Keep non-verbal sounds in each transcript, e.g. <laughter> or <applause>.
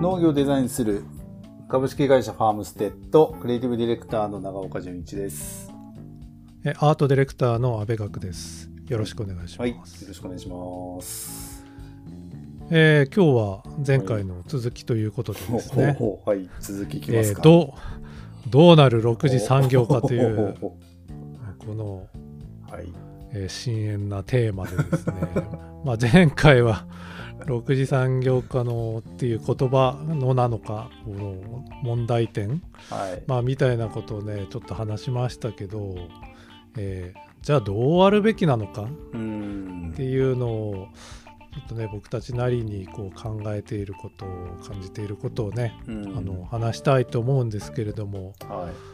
農業をデザインする株式会社ファームステッドクリエイティブディレクターの長岡純一です。えアートディレクターの阿部学です。よろしくお願いします。はい、よろしくお願いします。えー今日は前回の続きということでですね、<laughs> ほうほうはい、続きいきまえすか。ーどうどうなる6次産業化といほうこの、ほはい、えー深遠なテーマでですね <laughs> まあ前回は6次産業化のっていう言葉のなのかこの問題点、はい、まあ、みたいなことをねちょっと話しましたけど、えーじゃあどうあるべきなのかっていうのをちょっとね僕たちなりにこう考えていることを感じていることをね、うん。あの話したいと思うんですけれどもはい、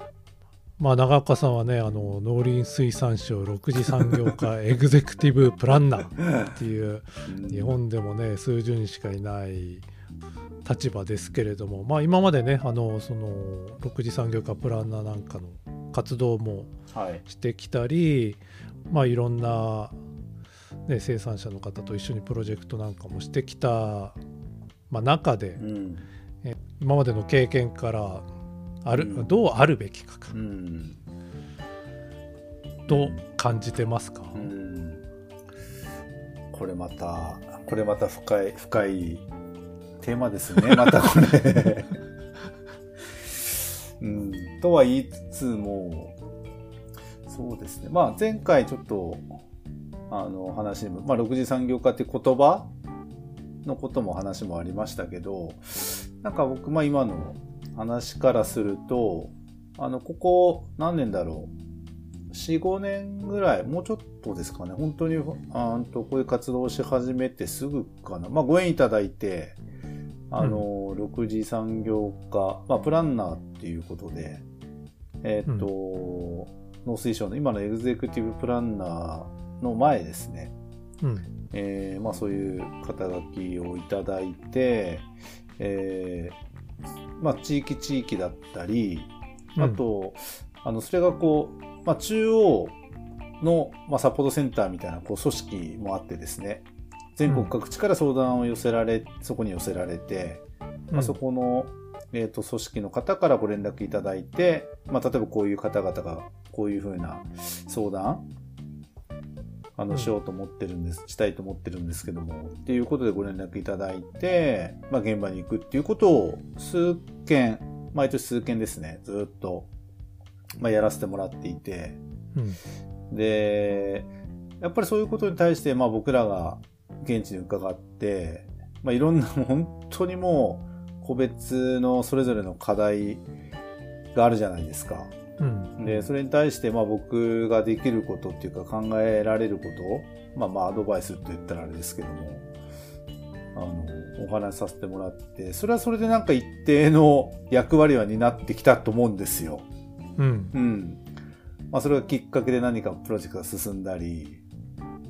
まあ長岡さんはねあの農林水産省6次産業化エグゼクティブプランナーっていううん。日本でもね数十人しかいない立場ですけれどもまあ今までねあのその6次産業化プランナーなんかの活動もはい、してきたりまあいろんな、ね、生産者の方と一緒にプロジェクトなんかもしてきた、まあ、中でうん、今までの経験からある、うんどうあるべきかかうん、と感じてますか、うん。これまた、これまた深い、深いテーマですね、<laughs> またこれ。<laughs> うん、とは言いつつも、そうですね。まあ前回ちょっと、あの話にも、まあ6次産業化って言葉のことも話もありましたけど、なんか僕、まあ今の話からすると、あの、ここ何年だろう？4、5年ぐらい、もうちょっとですかね？本当に、あーんと、こういう活動をし始めてすぐかな？まあご縁いただいて、あの、6次産業化、まあプランナーっていうことで、えーっと、農水省の今のエグゼクティブプランナーの前ですね。うんえーまあそういう肩書きをいただいて、えーまあ地域地域だったり、あと、あの、それがこう、まあ中央の、まあ、サポートセンターみたいなこう組織もあってですね、全国各地から相談を寄せられ、そこに寄せられて、まあ、そこの、えっ、と、組織の方からご連絡いただいて、まあ、例えばこういう方々がこういうふうな相談、あの、うん。しようと思ってるんです、したいと思ってるんですけども、っていうことでご連絡いただいて、まあ、現場に行くっていうことを数件、毎年数件ですね、ずっと、まあ、やらせてもらっていて、うん。で、やっぱりそういうことに対して、まあ僕らが現地に伺って、まあいろんな、<laughs> 本当にもう個別のそれぞれの課題があるじゃないですか。うんで、それに対して、まあ僕ができることっていうか考えられること、まあまあアドバイスって言ったらあれですけども、あの、お話しさせてもらって、それはそれでなんか一定の役割は担ってきたと思うんですよ。うんうん。まあ、それがきっかけで何かプロジェクトが進んだり、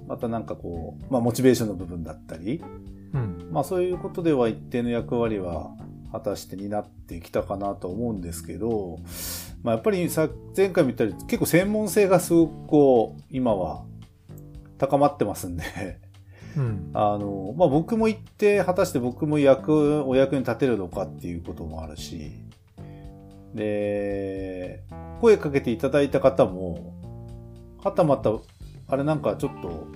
またなんかこう、まあ、モチベーションの部分だったり、うんまあ、そういうことでは一定の役割は果たして担ってきたかなと思うんですけど、まあ、やっぱりさ、前回も言ったように結構専門性がすごくこう、今は高まってますんで、うん。あの、まあ、僕も行って、果たして僕も役、お役に立てるのかっていうこともあるし、で、声かけていただいた方も、はたまた、あれなんかちょっと、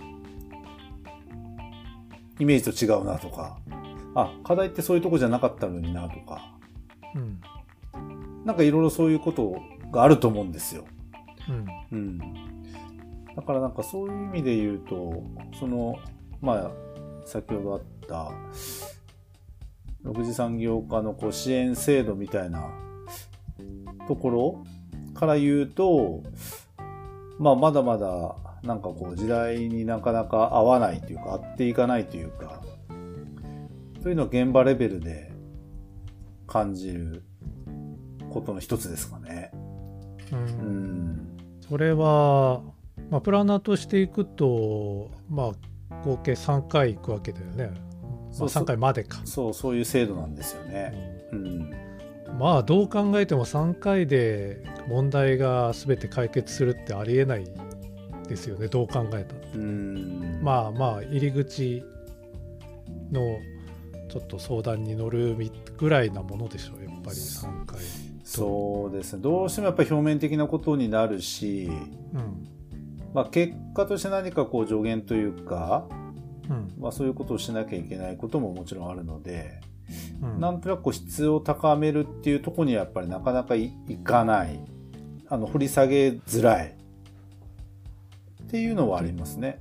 イメージと違うなとか、あ、課題ってそういうとこじゃなかったのになとか、うんなんかいろいろそういうことがあると思うんですよ。うんうん。だからなんかそういう意味で言うと、その、まあ、先ほどあった、6次産業化のこう支援制度みたいなところから言うと、まあまだまだなんかこう時代になかなか合わないというか、合っていかないというか、そういうのは現場レベルで感じることの一つですかね。ううんん。それは、まあ、プランナーとしていくと、まあ、合計3回行くわけだよね。まあ、そうそう3回までか。そう、そういう制度なんですよね。うん。まあどう考えても3回で問題が全て解決するってありえないですよねどう考えたら。うん。まあまあ入り口のちょっと相談に乗るみぐらいなものでしょうやっぱり3回そうですね。どうしてもやっぱり表面的なことになるし、うん。まあ、結果として何かこう助言というか、うん。まあ、そういうことをしなきゃいけないことももちろんあるので、うん。なんとなくこう質を高めるっていうところにはやっぱりなかなかいいかないあの掘り下げづらい。っていうのはありますね。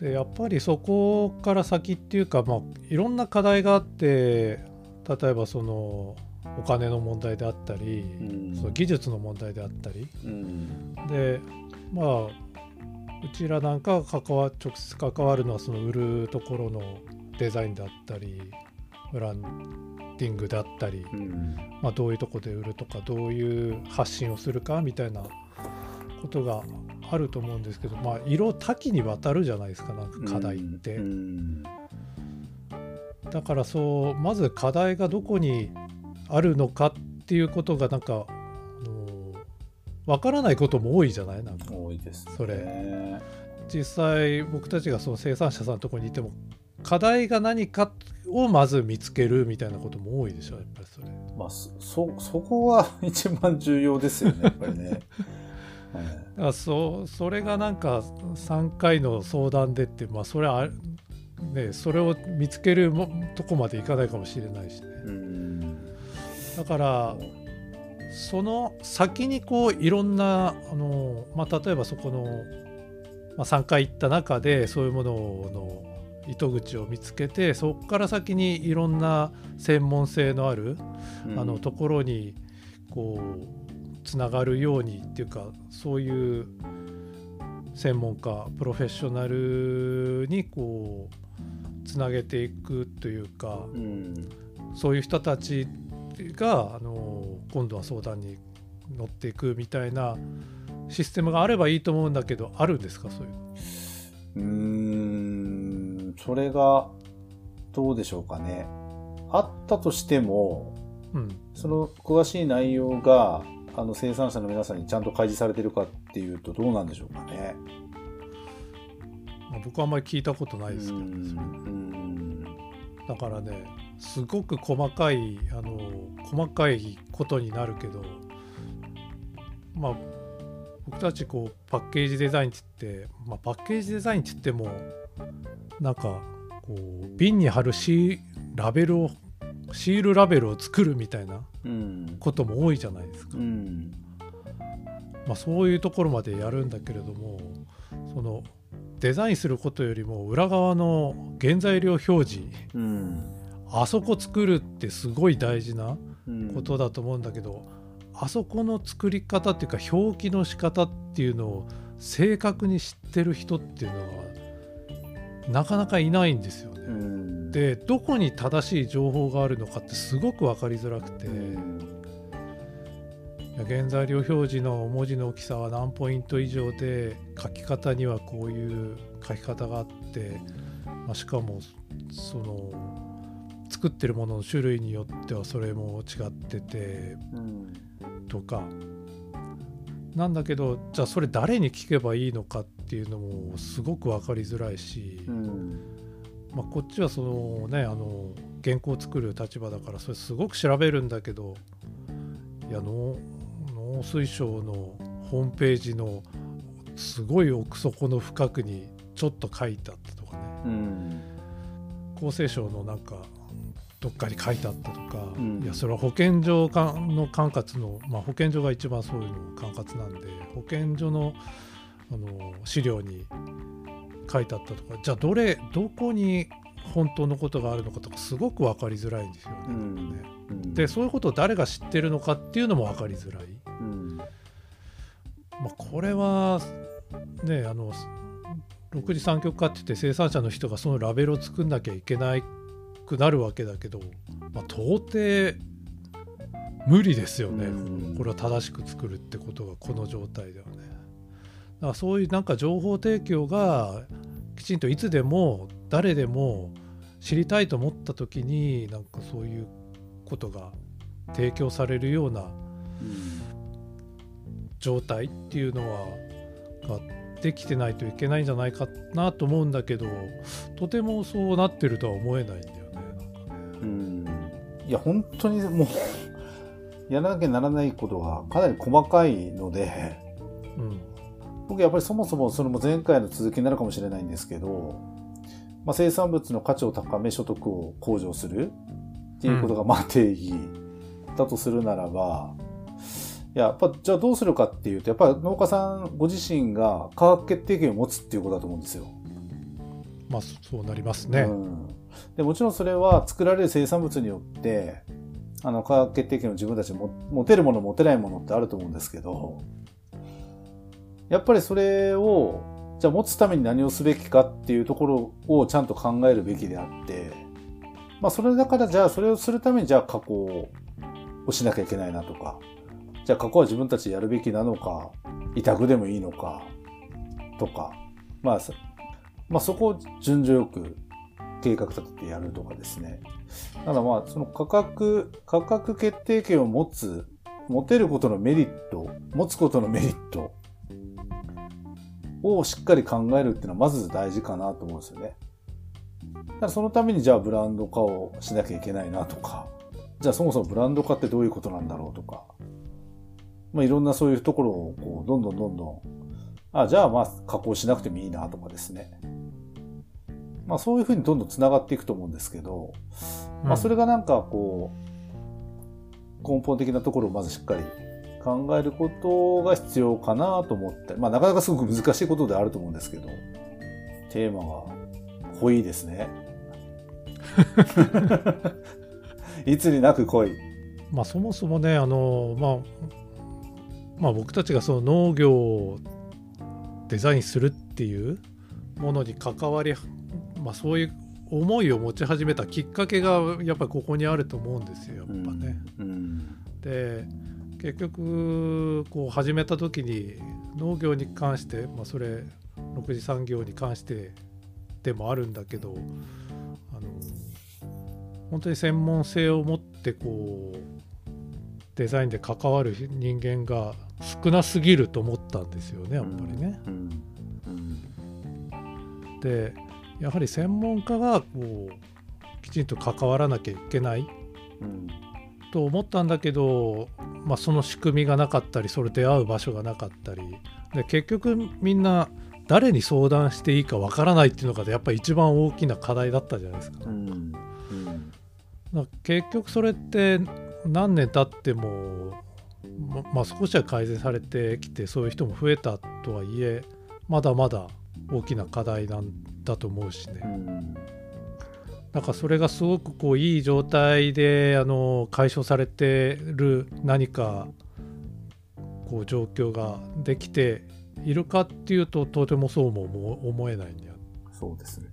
でやっぱりそこから先っていうか、まあ、いろんな課題があって例えばそのお金の問題であったり、うん。その技術の問題であったり。うん。でまあうちらなんかが関わ直接関わるのはその売るところのデザインであったりブランディングであったり、うん。まあ、どういうとこで売るとかどういう発信をするかみたいなことがあると思うんですけど、まあ、色多岐にわたるじゃないですかなんか課題って。うん。だからそうまず課題がどこにあるのかっていうことがなんかあのわからないことも多いじゃない？なんか多いですね。それ実際僕たちがその生産者さんのところにいても課題が何かをまず見つけるみたいなことも多いでしょやっぱりそれ。まあ、そそそこは一番重要ですよねやっぱりね。<laughs> はいそそれがなんか3回の相談でってまあそれはあねそれを見つけるもとこまでいかないかもしれないしね。うんだからその先にこういろんなあの、まあ、例えばそこの、まあ、3回行った中でそういうものの糸口を見つけてそこから先にいろんな専門性のある、あのところにこうつながるようにっていうかそういう専門家プロフェッショナルにこうつなげていくというか、うん。そういう人たちがあの今度は相談に乗っていくみたいなシステムがあればいいと思うんだけどあるんですか？そういうの。うーんそれがどうでしょうかね。あったとしてもうん。その詳しい内容があの生産者の皆さんにちゃんと開示されてるかっていうとどうなんでしょうかね。まあ僕はあんまり聞いたことないですけど、うんうんだからねすごく細かいあの細かいことになるけどまあ僕たちこうパッケージデザインって言って、まあ、パッケージデザインって言ってもなんかこう瓶に貼るシーラベルをシールラベルを作るみたいなうんことも多いじゃないですかう。んまあ、そういうところまでやるんだけれどもそのデザインすることよりも裏側の原材料表示うんあそこ作るってすごい大事なうんことだと思うんだけど、あそこの作り方っていうか表記の仕方っていうのを正確に知ってる人っていうのはなかなかいないんですよね。うんでどこに正しい情報があるのかってすごく分かりづらくて。原材料表示の文字の大きさは何ポイント以上で書き方にはこういう書き方があって、まあ、しかもその作ってるものの種類によってはそれも違っててうん。とか。なんだけどじゃあそれ誰に聞けばいいのかっていうのもすごく分かりづらいし、うん。まあ、こっちはそのねあの原稿を作る立場だからそれすごく調べるんだけどいや農農水省のホームページのすごい奥底の深くにちょっと書いてあったとかね。うん厚生省のなんかどっかに書いてあったとか、うん。いやそれは保健所かの管轄の、まあ、保健所が一番そういうの管轄なんで保健所のあの資料に書いてあったとか。じゃあどれどこに本当のことがあるのかとかすごく分かりづらいんですよね。うんでそういうことを誰が知ってるのかっていうのも分かりづらい。うんまあ、これはねあの6次産業化って言って生産者の人がそのラベルを作んなきゃいけなくなるわけだけど、まあ、到底無理ですよね、うんこれを正しく作るってことがこの状態ではね。だからそういうなんか情報提供がきちんといつでも誰でも知りたいと思った時になんかそういうことが提供されるような状態っていうのはができてないといけないんじゃないかなと思うんだけどとてもそうなってるとは思えないんだよねなんかね。いや、本当にもう、<laughs> やらなきゃならないことがかなり細かいので、うん僕やっぱりそもそもそれも前回の続きになるかもしれないんですけど、まあ、生産物の価値を高め所得を向上するっていうことがまあ定義だとするならば、いや、やっぱじゃあどうするかっていうと、やっぱり農家さんご自身が価格決定権を持つっていうことだと思うんですよ。まあそうなりますね。うん、でもちろんそれは作られる生産物によって、あの価格決定権を自分たちも持てるもの持てないものってあると思うんですけど、やっぱりそれを、じゃあ持つために何をすべきかっていうところをちゃんと考えるべきであって、まあそれだからじゃあそれをするためにじゃあ加工をしなきゃいけないなとか、じゃあ加工は自分たちでやるべきなのか、委託でもいいのか、とか、まあ、まあそこを順序よく計画立ててやるとかですね。ただまあその価格、価格決定権を持つ、持てることのメリット、持つことのメリットをしっかり考えるっていうのはまず大事かなと思うんですよね。だからそのためにじゃあブランド化をしなきゃいけないなとか、じゃあそもそもブランド化ってどういうことなんだろうとか、まあいろんなそういうところをこうどんどんどんどん、あ、じゃあまあ加工しなくてもいいなとかですね。まあそういうふうにどんどん繋がっていくと思うんですけど、まあそれがなんかこう、根本的なところをまずしっかり考えることが必要かなと思って、まあなかなかすごく難しいことであると思うんですけど、テーマが濃いですね。<laughs> いつになく濃い。まあそもそもねあのまあまあ僕たちがその農業をデザインするっていうものに関わりまあそういう思いを持ち始めたきっかけがやっぱりここにあると思うんですよやっぱね。うん。で結局こう始めた時に農業に関して、まあ、それ6次産業に関してでもあるんだけどあの本当に専門性を持ってこうデザインで関わる人間が少なすぎると思ったんですよねやっぱりね。でやはり専門家がこうきちんと関わらなきゃいけない。と思ったんだけど、まあ、その仕組みがなかったりそれ出会う場所がなかったりで結局みんな誰に相談していいかわからないっていうのがやっぱり一番大きな課題だったじゃないですか。うん。うん。結局それって何年経ってもままあ少しは改善されてきてそういう人も増えたとはいえまだまだ大きな課題なんだと思うしね。うん。なんかそれがすごくこういい状態であの解消されてる何かこう状況ができているかっていうととてもそうも思思えないんだよ。そうですね。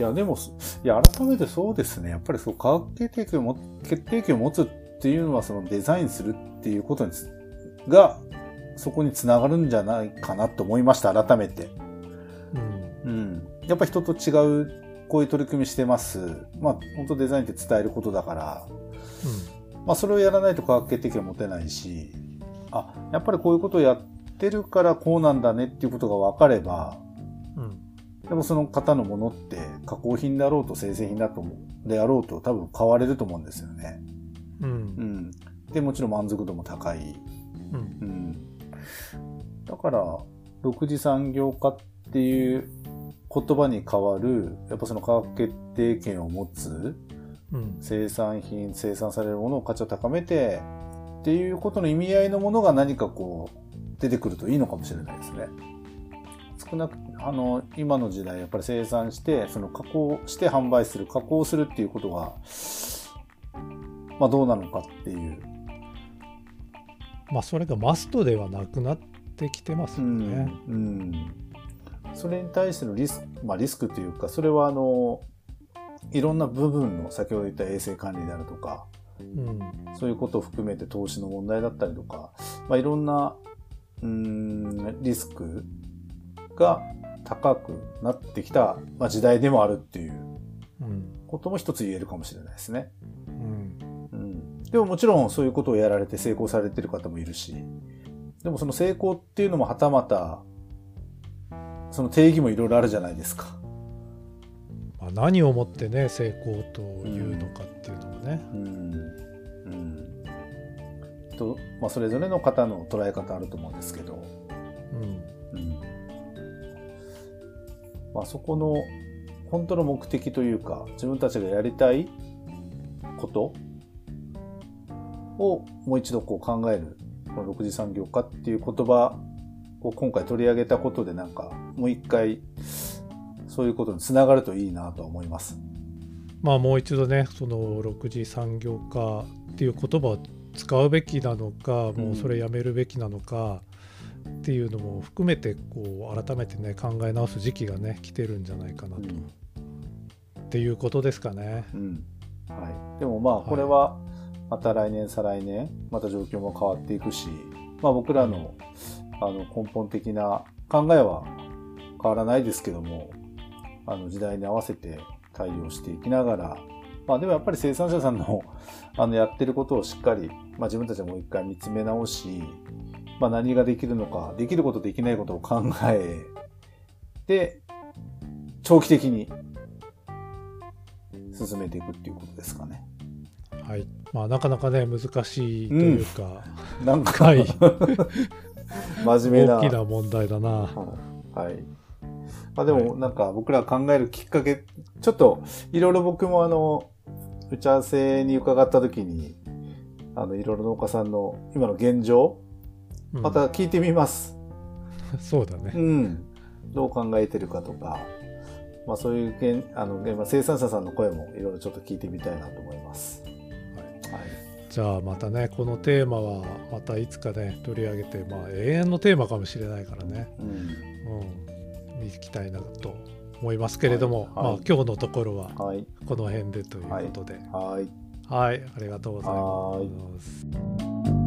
いや、でも、いや、改めてそうですね。やっぱりそう、価格決定権をも、決定権を持つっていうのは、そのデザインするっていうことにつ、が、そこにつながるんじゃないかなと思いました、改めて。うんうん。やっぱ人と違う、こういう取り組みしてます。まあ、本当デザインって伝えることだから、まあ、それをやらないと価格決定権を持てないし、あ、やっぱりこういうことをやってるからこうなんだねっていうことが分かれば、うんうんでもその方のものって加工品であろうと生鮮品だとであろうと多分買われると思うんですよね。ううんん。で、もちろん満足度も高い。うんうん。だから、6次産業化っていう言葉に代わる、やっぱその価格決定権を持つうん生産品、生産されるものの価値を高めてっていうことの意味合いのものが何かこう出てくるといいのかもしれないですね。少なく、あの、今の時代やっぱり生産して、その加工して販売する、加工するっていうことが、まあどうなのかっていう。まあそれがマストではなくなってきてますよね。うん。うん。それに対してのリスク、まあリスクというか、それはあの、いろんな部分の先ほど言った衛生管理であるとか、うんそういうことを含めて投資の問題だったりとか、まあ、いろんな、うーん、リスクが高くなってきた、まあ、時代でもあるっていううんことも一つ言えるかもしれないですね。うんうん。でももちろんそういうことをやられて成功されてる方もいるし、でもその成功っていうのもはたまた、その定義もいろいろあるじゃないですか。ままあ、何をもってね成功というのかっていうのもね。うん。うん。とまあ、それぞれの方の捉え方あると思うん。ですけど、うん。うん。まあ、そこの本当の目的というか自分たちがやりたいことをもう一度こう考えるこの6次産業化っていう言葉を今回取り上げたことでなんかもう一回そういうことにつながるといいなと思います。まあもう一度ねその6次産業化っていう言葉を使うべきなのか、もうそれやめるべきなのかっていうのも含めてこう改めてね考え直す時期がね来てるんじゃないかなと、うん。っていうことですかね。うん。はい、でもまあこれはまた来年再来年また状況も変わっていくし、まあ、僕らのあの根本的な考えは変わらないですけどもあの時代に合わせて対応していきながら、まあ、でもやっぱり生産者さんの <laughs> あのやってることをしっかり、まあ、自分たちはもう一回見つめ直し、まあ、何ができるのかできることできないことを考えで長期的に進めていくっていうことですかね。はい。まあ、なかなかね難しいというか、なんか、はい <laughs> 真面目な。大きな問題だな。はい。まあでもはなんか僕ら考えるきっかけ、ちょっといろいろ僕もあの、打ち合わせに伺った時に、あの、いろいろ農家さんの今の現状、うんまた聞いてみます。そうだねう。ん。どう考えてるかとか、まあそういう現、あの、今生産者さんの声もいろいろちょっと聞いてみたいなと思います。はい。じゃあまたねこのテーマはまたいつかね取り上げてまあ永遠のテーマかもしれないからね、うん。うん、いきたいなと思いますけれども、はいはいまあ今日のところははい。この辺でということで、はい。はい、ありがとうございます。